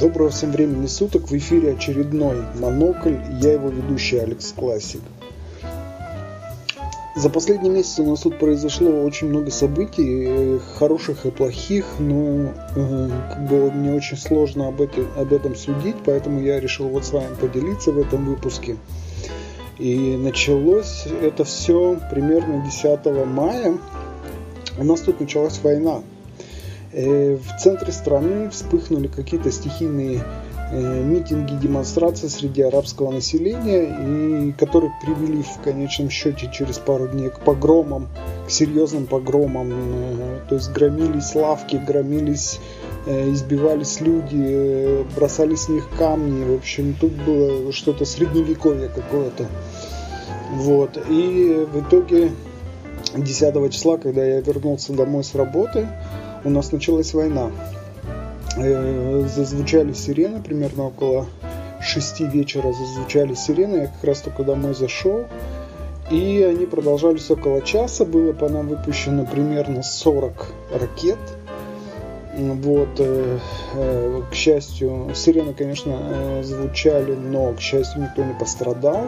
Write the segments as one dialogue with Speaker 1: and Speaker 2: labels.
Speaker 1: Доброго всем времени суток, в эфире очередной Монокль, я его ведущий Алекс Классик. За последний месяц у нас тут произошло очень много событий, э, хороших и плохих, но э, как бы мне очень сложно об, эти, об этом судить, поэтому я решил вот с вами поделиться в этом выпуске. И началось это все примерно 10 мая. У нас тут началась война. Э, в центре страны вспыхнули какие-то стихийные э, митинги, демонстрации среди арабского населения, и которые привели в конечном счете через пару дней к погромам, к серьезным погромам. Э, то есть громились лавки, громились, избивались люди, бросали с них камни. В общем, тут было что-то средневековье какое-то. Вот. И в итоге 10 числа, когда я вернулся домой с работы, у нас началась война. Э, зазвучали сирены примерно около 6 вечера зазвучали сирены. Я как раз только домой зашел. И они продолжались около часа. Было по нам выпущено примерно 40 ракет. Вот, э, э, к счастью, сирены, конечно, звучали, но, к счастью, никто не пострадал.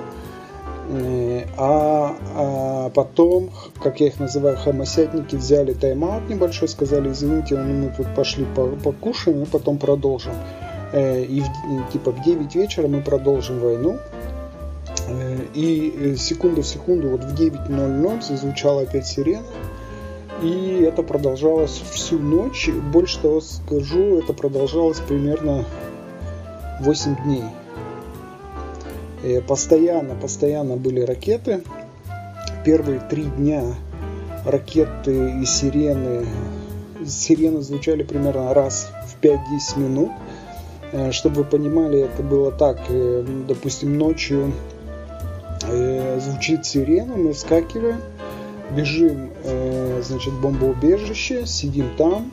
Speaker 1: Э, а, а потом, как я их называю, хомосятники взяли тайм-аут небольшой, сказали, извините, мы тут пошли покушаем и потом продолжим. Э, и в, типа в 9 вечера мы продолжим войну. Э, и секунду в секунду, вот в 9.00 зазвучала опять сирена. И это продолжалось всю ночь. Больше того скажу, это продолжалось примерно 8 дней. Э, постоянно, постоянно были ракеты. Первые три дня ракеты и сирены, сирены звучали примерно раз в 5-10 минут. Э, чтобы вы понимали, это было так, э, допустим, ночью звучит сирена, мы вскакиваем, бежим, значит, бомбоубежище, сидим там,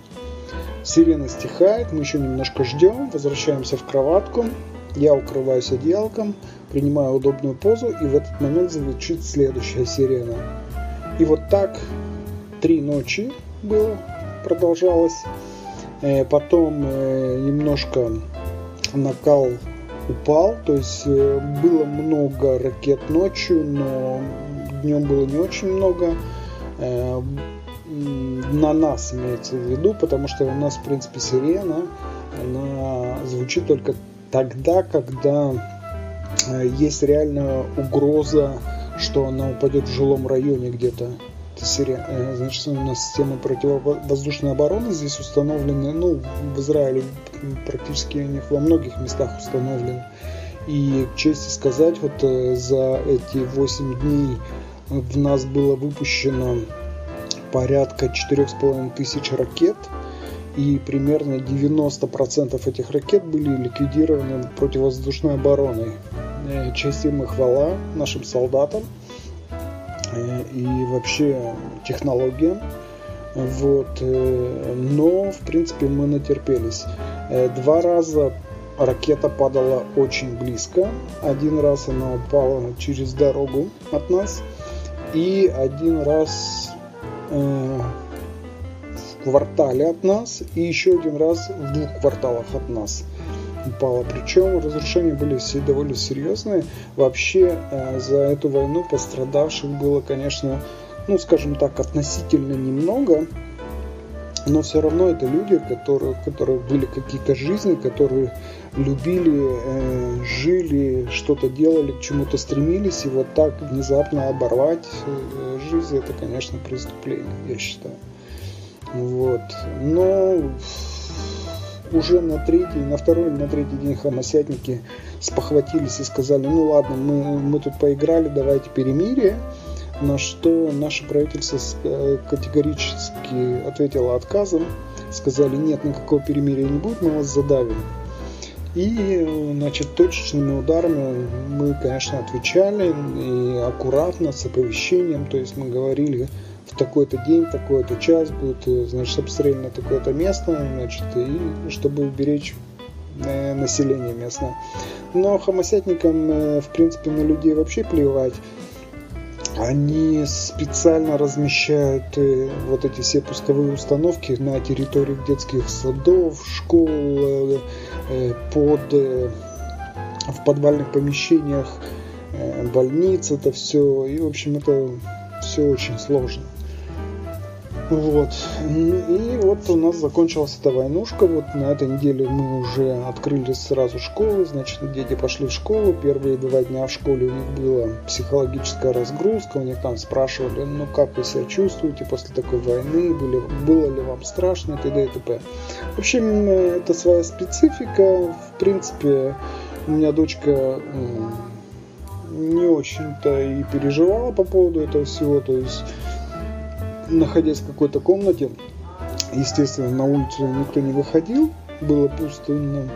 Speaker 1: сирена стихает, мы еще немножко ждем, возвращаемся в кроватку, я укрываюсь одеялком, принимаю удобную позу, и в этот момент звучит следующая сирена. И вот так три ночи было, продолжалось. Э, потом э, немножко накал упал, то есть э, было много ракет ночью, но днем было не очень много. На нас имеется в виду, потому что у нас, в принципе, сирена, она звучит только тогда, когда Э, есть реальная угроза, что она упадет в жилом районе где-то. Э, значит, у нас система противовоздушной обороны здесь установлены, ну, в Израиле практически них во многих местах установлены. И к чести сказать, вот э, за эти 8 дней в нас было выпущено порядка 4,5 тысяч ракет, и примерно 90% этих ракет были ликвидированы противовоздушной обороной. Э, часть им и хвала нашим солдатам э, и вообще технологиям. Вот. Э, но, в принципе, мы натерпелись. Два раза ракета падала очень близко. Один раз она упала через дорогу от нас. И один раз в квартале от нас. И еще один раз в двух кварталах от нас упала. Причем разрушения были все довольно серьезные. Вообще э, за эту войну пострадавших было, конечно, ну, скажем так, относительно немного. Но все равно это люди, которые, у которых были какие-то жизни, которые любили, э, жили, что-то делали, к чему-то стремились, и вот так внезапно оборвать э, жизнь, это, конечно, преступление, я считаю. Вот. Но уже на третий, на второй на третий день хомосятники спохватились и сказали, ну ладно, мы, мы тут поиграли, давайте перемирие. На что наше правительство э, категорически ответило отказом. Сказали, нет, никакого перемирия не будет, мы вас задавим. И, значит, точечными ударами мы, конечно, отвечали и аккуратно, с оповещением. То есть мы говорили, в такой-то день, такой-то час будет, э, значит, обстреляно такое-то место, значит, и чтобы уберечь э, население местное. Но хомосятникам, э, в принципе, на людей вообще плевать. Они специально размещают вот эти все пусковые установки на территории детских садов, школ, под, в подвальных помещениях больниц, это все. И, в общем, это все очень сложно. Вот. И вот у нас закончилась эта войнушка. Вот на этой неделе мы уже открыли сразу школы. Значит, дети пошли в школу. Первые два дня в школе у них была психологическая разгрузка. У них там спрашивали, ну как вы себя чувствуете после такой войны? Были, было ли вам страшно? И т.д. и т.п. В общем, это своя специфика. В принципе, у меня дочка не очень-то и переживала по поводу этого всего. То есть находясь в какой-то комнате, естественно, на улицу никто не выходил, было пустынно.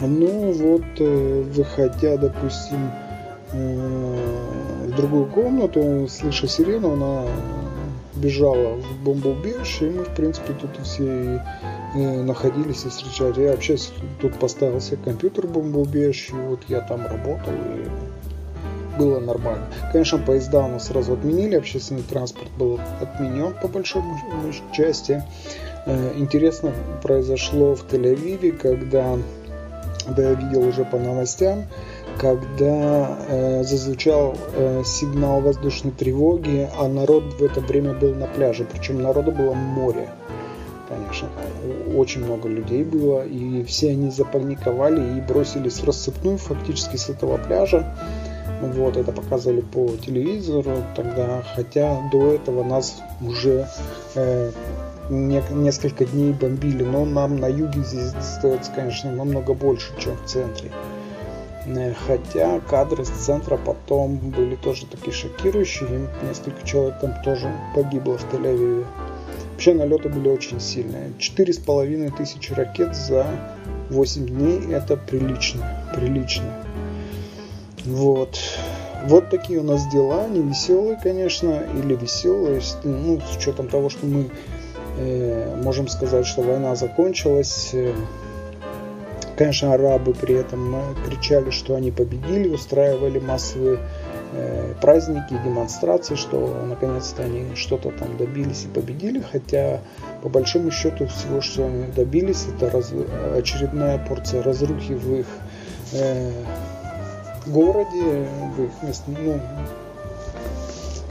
Speaker 1: Ну вот, э, выходя, допустим, э, в другую комнату, слыша сирену, она бежала в бомбоубежище, и мы, в принципе, тут все э, находились и встречали. Я вообще тут поставил себе компьютер в бомбоубежище, вот я там работал, и было нормально. Конечно, поезда у нас сразу отменили, общественный транспорт был отменен по большому части. Э, интересно произошло в Тель-Авиве, когда, да я видел уже по новостям, когда э, зазвучал э, сигнал воздушной тревоги, а народ в это время был на пляже, причем народу было море конечно. Очень много людей было, и все они запаниковали и бросились в рассыпную фактически с этого пляжа. Вот, это показывали по телевизору тогда, хотя до этого нас уже э, не, несколько дней бомбили, но нам на юге здесь достается, конечно, намного больше, чем в центре. Э, хотя кадры с центра потом были тоже такие шокирующие, несколько человек там тоже погибло в Тель-Авиве. Вообще налеты были очень сильные. Четыре с половиной тысячи ракет за 8 дней это прилично, прилично. Вот. Вот такие у нас дела, не веселые, конечно, или веселые, ну, с учетом того, что мы э, можем сказать, что война закончилась. Э, конечно, арабы при этом э, кричали, что они победили, устраивали массовые э, праздники демонстрации, что наконец-то они что-то там добились и победили, хотя по большому счету всего, что они добились, это раз, очередная порция разрухи в их э, городе, в их мест, ну,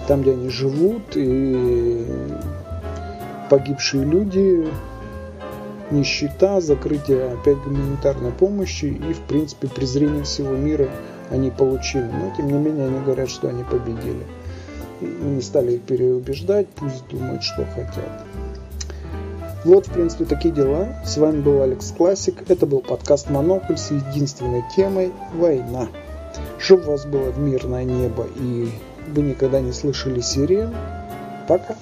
Speaker 1: там, где они живут, и погибшие люди, нищета, закрытие опять гуманитарной помощи и, в принципе, презрение всего мира они получили. Но, тем не менее, они говорят, что они победили. Мы не стали их переубеждать, пусть думают, что хотят. Вот, в принципе, такие дела. С вами был Алекс Классик. Это был подкаст «Монокль» с единственной темой «Война» чтобы у вас было мирное небо и вы никогда не слышали сирен. Пока.